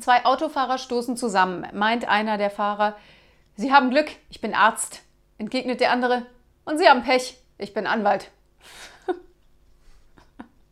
Zwei Autofahrer stoßen zusammen, meint einer der Fahrer. Sie haben Glück, ich bin Arzt, entgegnet der andere. Und Sie haben Pech, ich bin Anwalt.